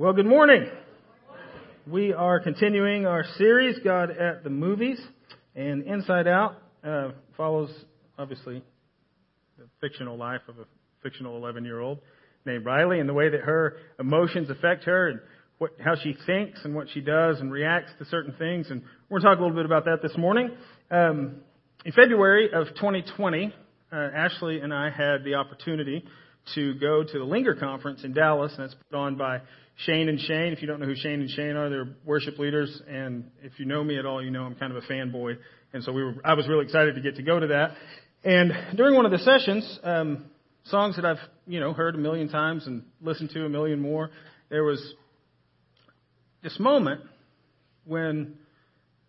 Well, good morning. We are continuing our series, God at the Movies, and Inside Out uh, follows, obviously, the fictional life of a fictional 11 year old named Riley and the way that her emotions affect her and what, how she thinks and what she does and reacts to certain things. And we're going to talk a little bit about that this morning. Um, in February of 2020, uh, Ashley and I had the opportunity to go to the Linger Conference in Dallas, and it's put on by Shane and Shane. If you don't know who Shane and Shane are, they're worship leaders, and if you know me at all, you know I'm kind of a fanboy, and so we were. I was really excited to get to go to that. And during one of the sessions, um, songs that I've you know heard a million times and listened to a million more, there was this moment when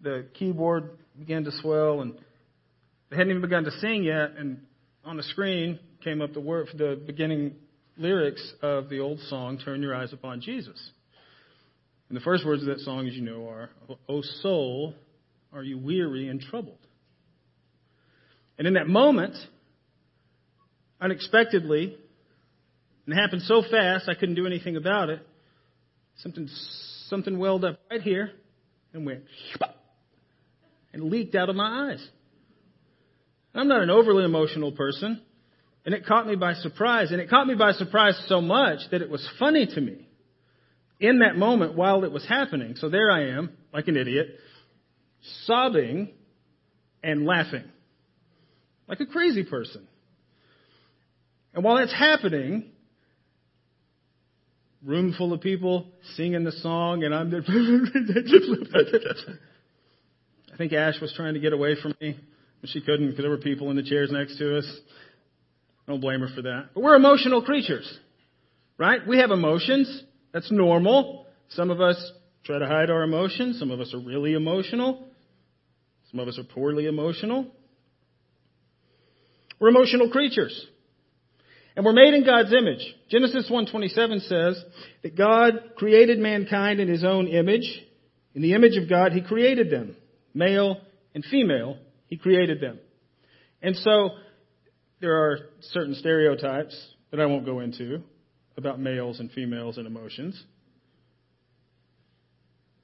the keyboard began to swell and they hadn't even begun to sing yet, and on the screen came up the word, the beginning lyrics of the old song, Turn Your Eyes Upon Jesus. And the first words of that song, as you know, are, O soul, are you weary and troubled? And in that moment, unexpectedly, and it happened so fast I couldn't do anything about it, something, something welled up right here and went and leaked out of my eyes. I'm not an overly emotional person. And it caught me by surprise. And it caught me by surprise so much that it was funny to me in that moment while it was happening. So there I am, like an idiot, sobbing and laughing. Like a crazy person. And while that's happening, room full of people singing the song, and I'm there. I think Ash was trying to get away from me, but she couldn't because there were people in the chairs next to us. Don't blame her for that. But we're emotional creatures, right? We have emotions. That's normal. Some of us try to hide our emotions. Some of us are really emotional. Some of us are poorly emotional. We're emotional creatures. And we're made in God's image. Genesis 1:27 says that God created mankind in his own image. In the image of God he created them. Male and female, he created them. And so there are certain stereotypes that I won't go into about males and females and emotions.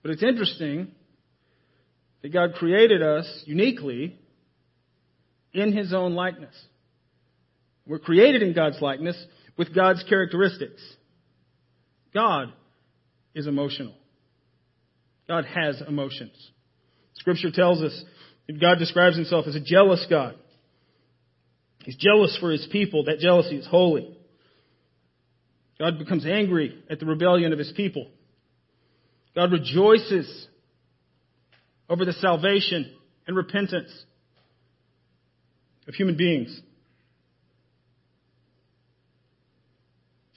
But it's interesting that God created us uniquely in His own likeness. We're created in God's likeness with God's characteristics. God is emotional. God has emotions. Scripture tells us that God describes Himself as a jealous God. He's jealous for his people. That jealousy is holy. God becomes angry at the rebellion of his people. God rejoices over the salvation and repentance of human beings.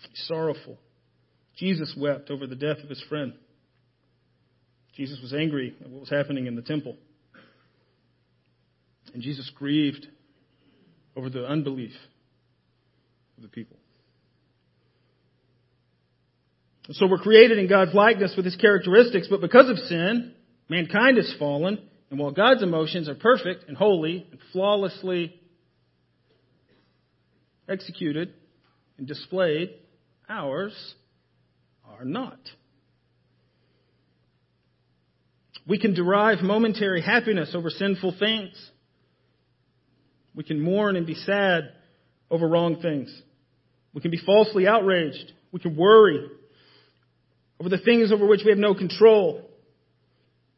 He's sorrowful. Jesus wept over the death of his friend. Jesus was angry at what was happening in the temple. And Jesus grieved over the unbelief of the people. So we're created in God's likeness with His characteristics, but because of sin, mankind has fallen, and while God's emotions are perfect and holy and flawlessly executed and displayed, ours are not. We can derive momentary happiness over sinful things. We can mourn and be sad over wrong things. We can be falsely outraged. We can worry over the things over which we have no control.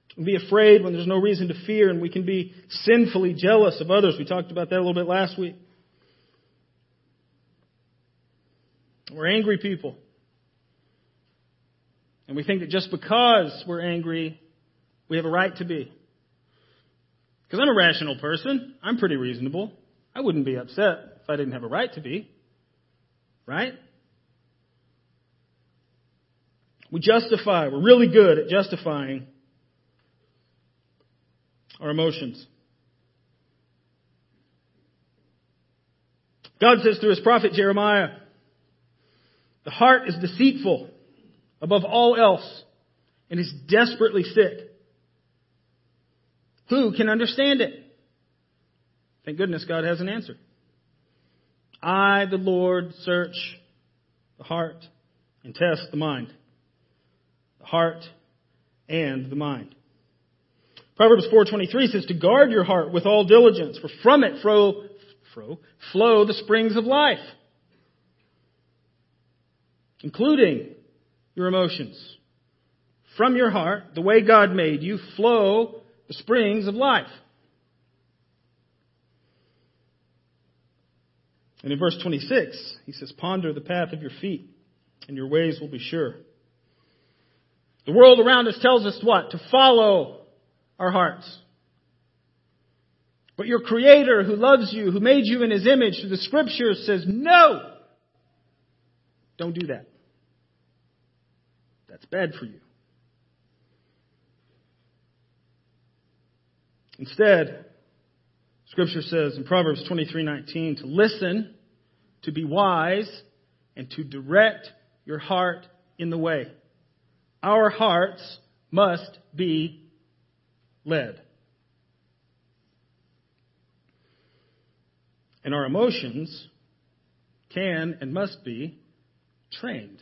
We can be afraid when there's no reason to fear, and we can be sinfully jealous of others. We talked about that a little bit last week. We're angry people. And we think that just because we're angry, we have a right to be. Because I'm a rational person. I'm pretty reasonable. I wouldn't be upset if I didn't have a right to be. Right? We justify. We're really good at justifying our emotions. God says through his prophet Jeremiah, the heart is deceitful above all else and is desperately sick. Who can understand it? Thank goodness God has an answer. I, the Lord, search the heart and test the mind the heart, and the mind. Proverbs 4:23 says to guard your heart with all diligence, for from it flow, flow, flow the springs of life, including your emotions. From your heart, the way God made you, flow springs of life. And in verse 26, he says, Ponder the path of your feet, and your ways will be sure. The world around us tells us what? To follow our hearts. But your Creator who loves you, who made you in His image through the Scriptures says, no! Don't do that. That's bad for you. Instead, Scripture says in Proverbs 23:19 to listen, to be wise, and to direct your heart in the way. Our hearts must be led. And our emotions can and must be trained.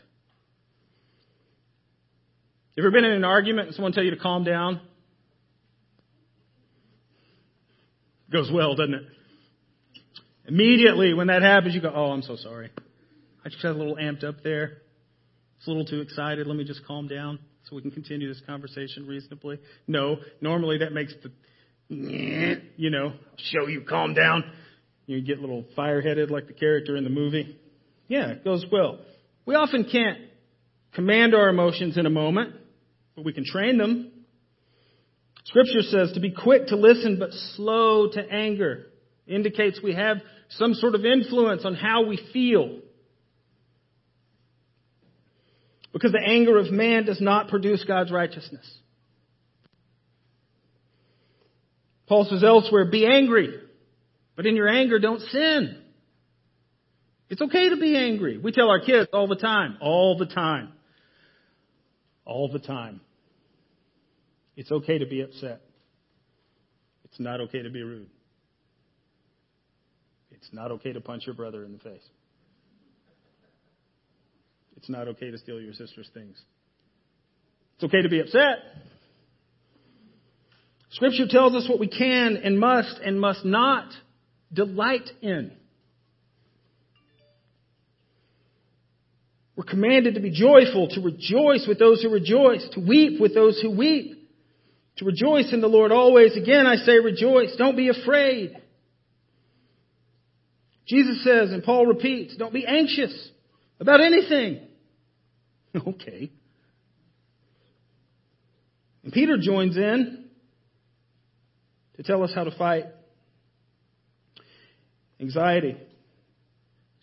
You ever been in an argument and someone tell you to calm down? Goes well, doesn't it? Immediately when that happens, you go, oh, I'm so sorry. I just got a little amped up there. It's a little too excited. Let me just calm down so we can continue this conversation reasonably. No, normally that makes the, you know, show you calm down. You get a little fire-headed like the character in the movie. Yeah, it goes well. We often can't command our emotions in a moment, but we can train them. Scripture says to be quick to listen but slow to anger. Indicates we have some sort of influence on how we feel. Because the anger of man does not produce God's righteousness. Paul says elsewhere, be angry, but in your anger don't sin. It's okay to be angry. We tell our kids all the time, all the time, all the time. It's okay to be upset. It's not okay to be rude. It's not okay to punch your brother in the face. It's not okay to steal your sister's things. It's okay to be upset. Scripture tells us what we can and must and must not delight in. We're commanded to be joyful, to rejoice with those who rejoice, to weep with those who weep, to rejoice in the Lord always. Again, I say rejoice. Don't be afraid. Jesus says, and Paul repeats, don't be anxious about anything. Okay. And Peter joins in to tell us how to fight anxiety.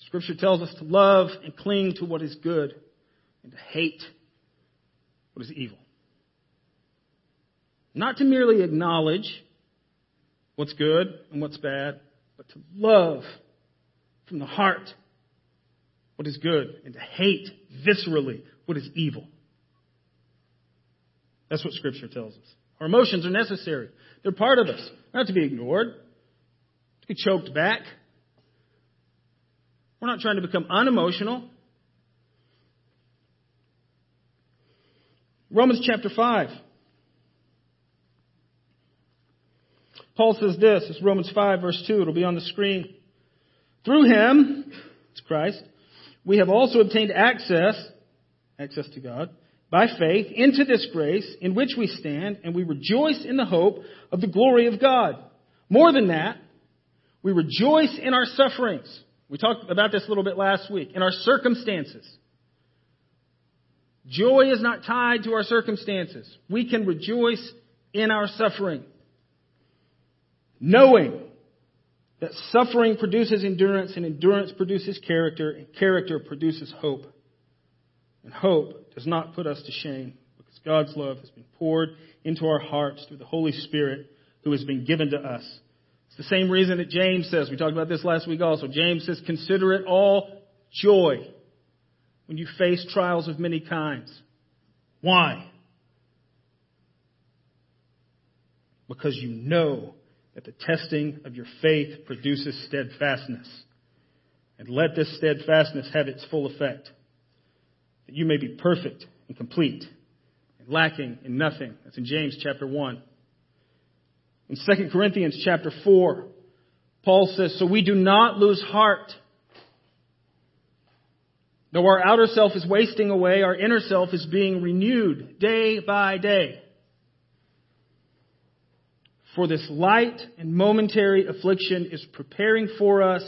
Scripture tells us to love and cling to what is good and to hate what is evil. Not to merely acknowledge what's good and what's bad, but to love from the heart what is good and to hate viscerally what is evil. That's what Scripture tells us. Our emotions are necessary. They're part of us, not to be ignored, to be choked back. We're not trying to become unemotional. Romans chapter 5. Paul says this, it's Romans 5 verse 2, it'll be on the screen. Through him, it's Christ, we have also obtained access, access to God, by faith into this grace in which we stand, and we rejoice in the hope of the glory of God. More than that, we rejoice in our sufferings. We talked about this a little bit last week. In our circumstances. Joy is not tied to our circumstances. We can rejoice in our suffering. Knowing that suffering produces endurance, and endurance produces character, and character produces hope. And hope does not put us to shame, because God's love has been poured into our hearts through the Holy Spirit who has been given to us. It's the same reason that James says, we talked about this last week also, James says, consider it all joy when you face trials of many kinds. Why? Because you know that the testing of your faith produces steadfastness. And let this steadfastness have its full effect, that you may be perfect and complete, lacking in nothing. That's in James chapter 1. In 2 Corinthians chapter 4, Paul says, So we do not lose heart. Though our outer self is wasting away, our inner self is being renewed day by day. For this light and momentary affliction is preparing for us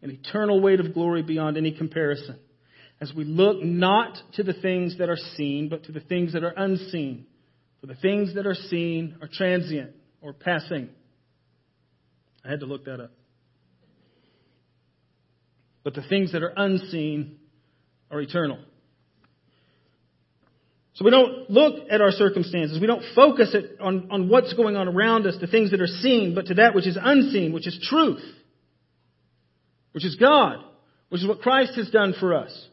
an eternal weight of glory beyond any comparison. As we look not to the things that are seen, but to the things that are unseen. For the things that are seen are transient or passing. I had to look that up. But the things that are unseen are eternal. So we don't look at our circumstances. We don't focus it on, on what's going on around us, the things that are seen, but to that which is unseen, which is truth, which is God, which is what Christ has done for us.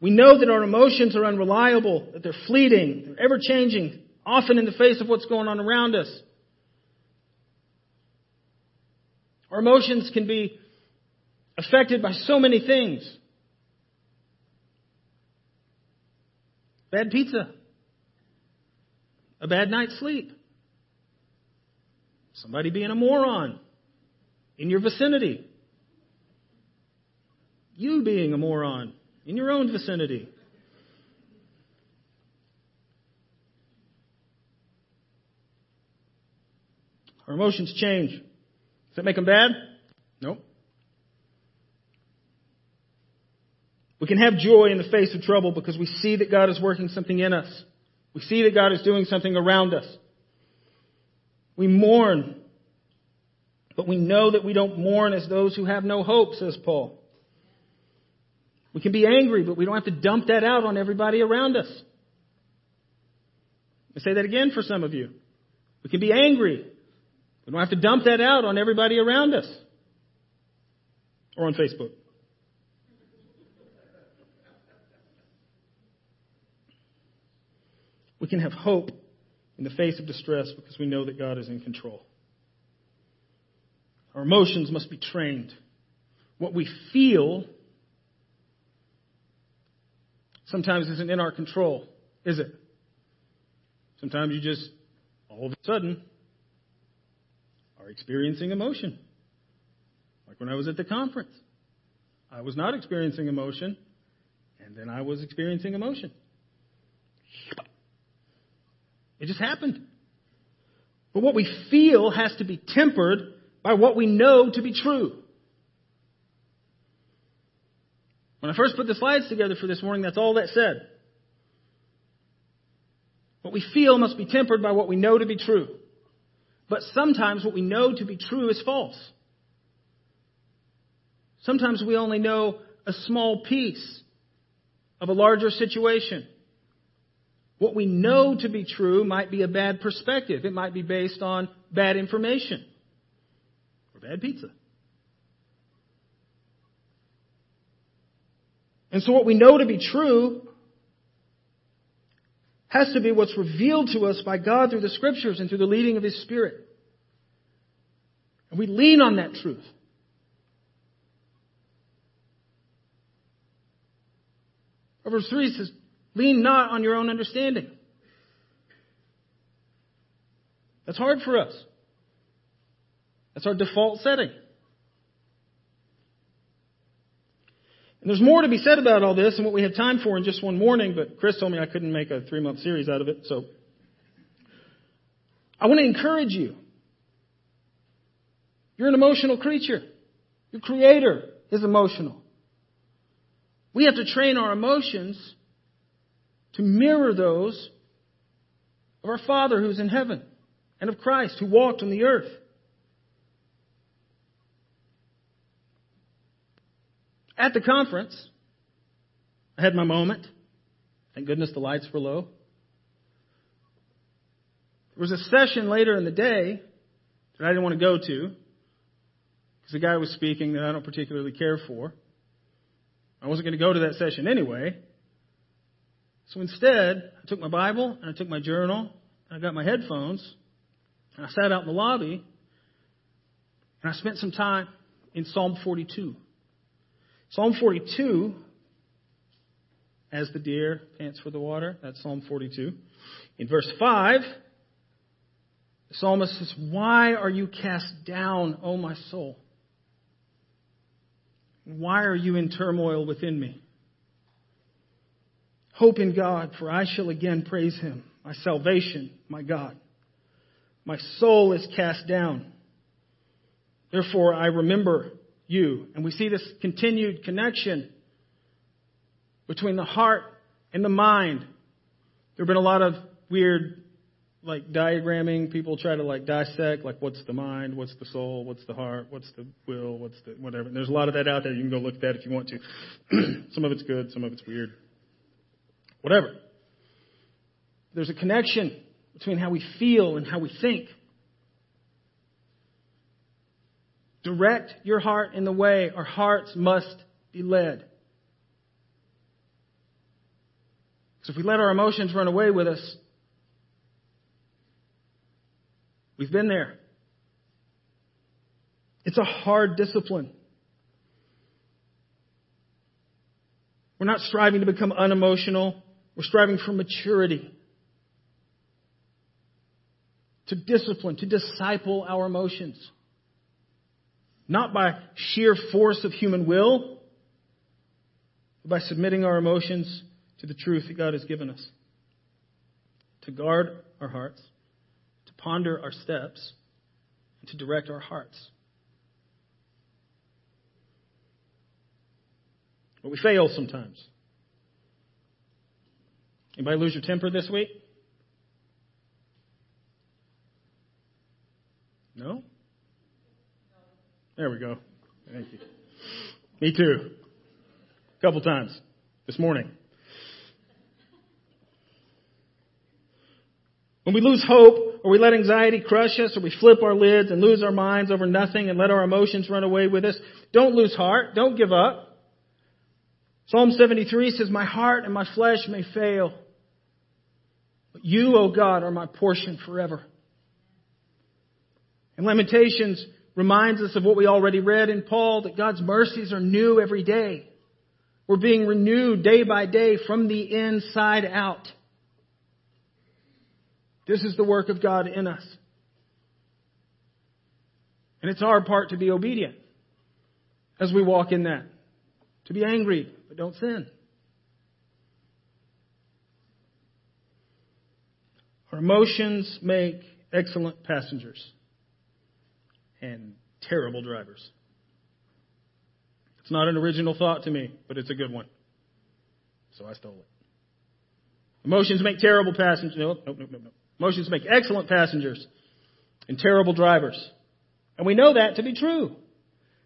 We know that our emotions are unreliable, that they're fleeting, they're ever changing, often in the face of what's going on around us. Our emotions can be affected by so many things. Bad pizza. A bad night's sleep. Somebody being a moron in your vicinity. You being a moron in your own vicinity. Our emotions change. Does that make them bad? No. We can have joy in the face of trouble because we see that God is working something in us. We see that God is doing something around us. We mourn, but we know that we don't mourn as those who have no hope, says Paul. We can be angry, but we don't have to dump that out on everybody around us. I say that again for some of you. We can be angry. We don't have to dump that out on everybody around us. Or on Facebook. We can have hope in the face of distress because we know that God is in control. Our emotions must be trained. What we feel sometimes isn't in our control, is it? Sometimes you just, all of a sudden, are experiencing emotion. Like when I was at the conference. I was not experiencing emotion, and then I was experiencing emotion. It just happened. But what we feel has to be tempered by what we know to be true. When I first put the slides together for this morning, that's all that said. What we feel must be tempered by what we know to be true. But sometimes what we know to be true is false. Sometimes we only know a small piece of a larger situation. What we know to be true might be a bad perspective. It might be based on bad information or bad pizza. And so what we know to be true has to be what's revealed to us by God through the scriptures and through the leading of His Spirit. And we lean on that truth. Proverbs 3 says, Lean not on your own understanding. That's hard for us. That's our default setting. And there's more to be said about all this and what we have time for in just one morning, but Chris told me I couldn't make a three month series out of it, so I want to encourage you. You're an emotional creature. Your creator is emotional. We have to train our emotions to mirror those of our Father who's in heaven and of Christ who walked on the earth. At the conference, I had my moment. Thank goodness the lights were low. There was a session later in the day that I didn't want to go to because the guy was speaking that I don't particularly care for. I wasn't going to go to that session anyway. So instead, I took my Bible and I took my journal and I got my headphones and I sat out in the lobby and I spent some time in Psalm 42. Psalm 42 as the deer pants for the water. That's Psalm 42. In verse 5, the psalmist says, Why are you cast down, O my soul? Why are you in turmoil within me? Hope in God, for I shall again praise him, my salvation, my God. My soul is cast down. Therefore, I remember you. And we see this continued connection between the heart and the mind. There have been a lot of weird, like, diagramming. People try to, like, dissect, like, what's the mind, what's the soul, what's the heart, what's the will, what's the whatever. And there's a lot of that out there. You can go look at that if you want to. some of it's good, some of it's weird. Whatever. There's a connection between how we feel and how we think. Direct your heart in the way our hearts must be led. So if we let our emotions run away with us, we've been there. It's a hard discipline. We're not striving to become unemotional. We're striving for maturity. To discipline, to disciple our emotions. Not by sheer force of human will, but by submitting our emotions to the truth that God has given us. To guard our hearts, to ponder our steps, and to direct our hearts. But we fail sometimes. Anybody lose your temper this week? No? There we go. Thank you. Me too. A couple times this morning. When we lose hope, or we let anxiety crush us, or we flip our lids and lose our minds over nothing and let our emotions run away with us, don't lose heart. Don't give up. Psalm 73 says, My heart and my flesh may fail, but you, O God, are my portion forever. And Lamentations reminds us of what we already read in Paul, that God's mercies are new every day. We're being renewed day by day from the inside out. This is the work of God in us. And it's our part to be obedient as we walk in that. To be angry, but don't sin. Our emotions make excellent passengers and terrible drivers. It's not an original thought to me, but it's a good one. So I stole it. Emotions make terrible passengers. Nope, nope, nope, nope. Emotions make excellent passengers and terrible drivers. And we know that to be true.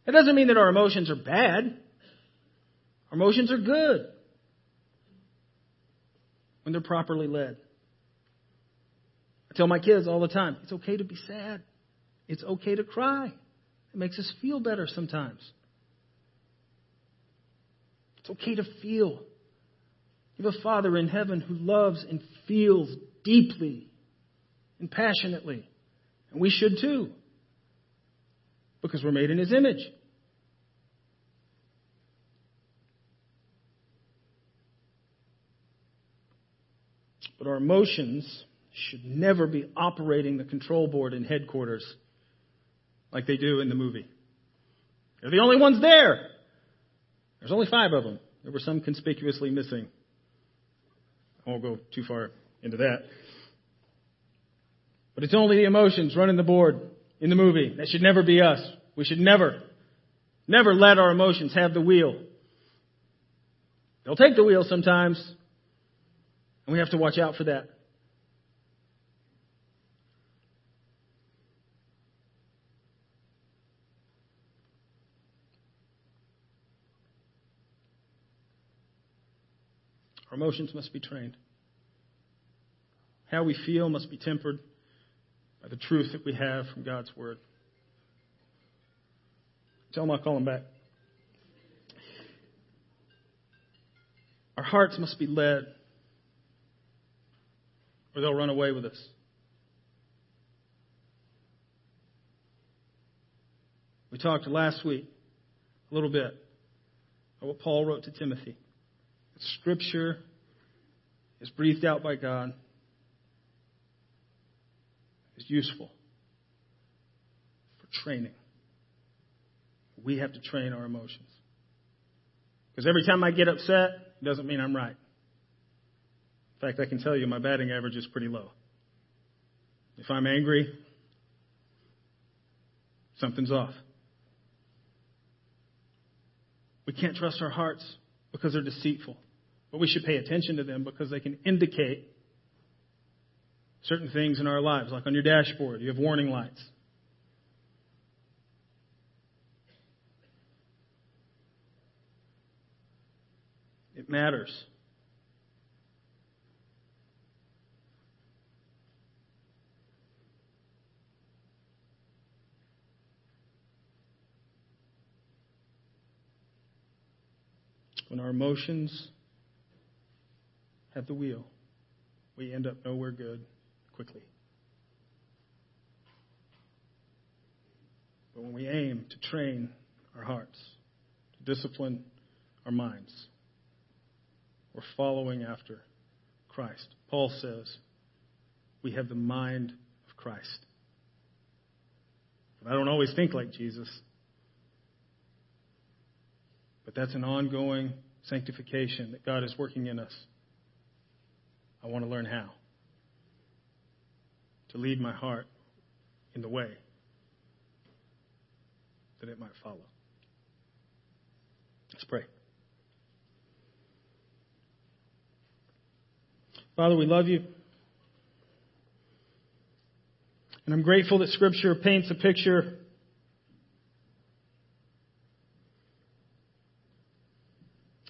That doesn't mean that our emotions are bad. Our emotions are good when they're properly led. I tell my kids all the time it's okay to be sad, it's okay to cry. It makes us feel better sometimes. It's okay to feel. You have a Father in heaven who loves and feels deeply and passionately. And we should too. Because we're made in His image. But our emotions should never be operating the control board in headquarters like they do in the movie. They're the only ones there. There's only five of them. There were some conspicuously missing. I won't go too far into that. But it's only the emotions running the board in the movie. That should never be us. We should never, never let our emotions have the wheel. They'll take the wheel sometimes, and we have to watch out for that. Our emotions must be trained. How we feel must be tempered by the truth that we have from God's Word. Tell I'll call them back. Our hearts must be led, or they'll run away with us. We talked last week a little bit about what Paul wrote to Timothy. Scripture is breathed out by God, is useful for training. We have to train our emotions. Because every time I get upset, it doesn't mean I'm right. In fact, I can tell you my batting average is pretty low. If I'm angry, something's off. We can't trust our hearts because they're deceitful. But we should pay attention to them because they can indicate certain things in our lives. Like on your dashboard, you have warning lights. It matters. When our emotions have the wheel, we end up nowhere good quickly. But when we aim to train our hearts, to discipline our minds, we're following after Christ. Paul says we have the mind of Christ. I don't always think like Jesus, but that's an ongoing sanctification that God is working in us. I want to learn how to lead my heart in the way that it might follow. Let's pray. Father, we love you. And I'm grateful that Scripture paints a picture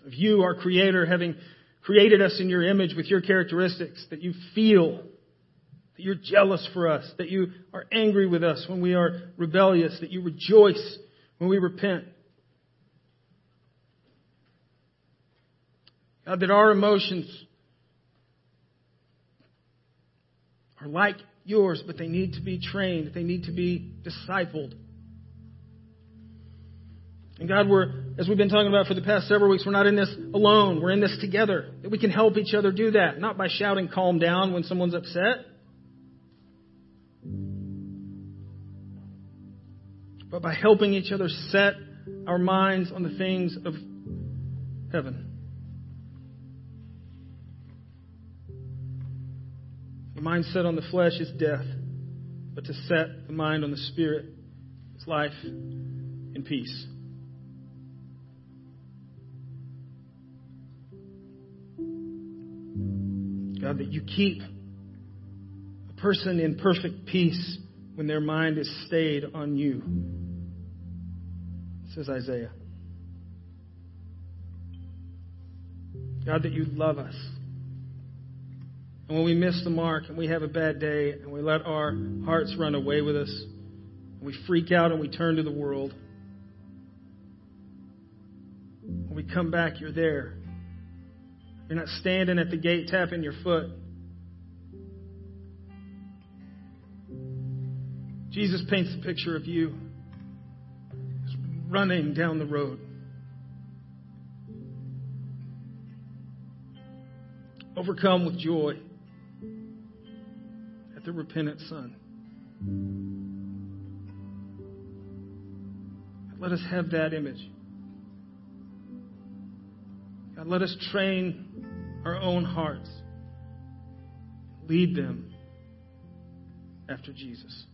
of you, our Creator, having created us in your image with your characteristics, that you feel, that you're jealous for us, that you are angry with us when we are rebellious, that you rejoice when we repent. God, that our emotions are like yours, but they need to be trained, they need to be discipled. And God, we're, as we've been talking about for the past several weeks, we're not in this alone. We're in this together. That we can help each other do that. Not by shouting calm down when someone's upset. But by helping each other set our minds on the things of heaven. The mind set on the flesh is death, but to set the mind on the spirit is life and peace. God, that you keep a person in perfect peace when their mind is stayed on you, says Isaiah. God, that you love us. And when we miss the mark and we have a bad day and we let our hearts run away with us, and we freak out and we turn to the world, when we come back, you're there. You're not standing at the gate tapping your foot. Jesus paints a picture of you running down the road. Overcome with joy at the repentant Son. Let us have that image. God, let us train our own hearts. Lead them after Jesus.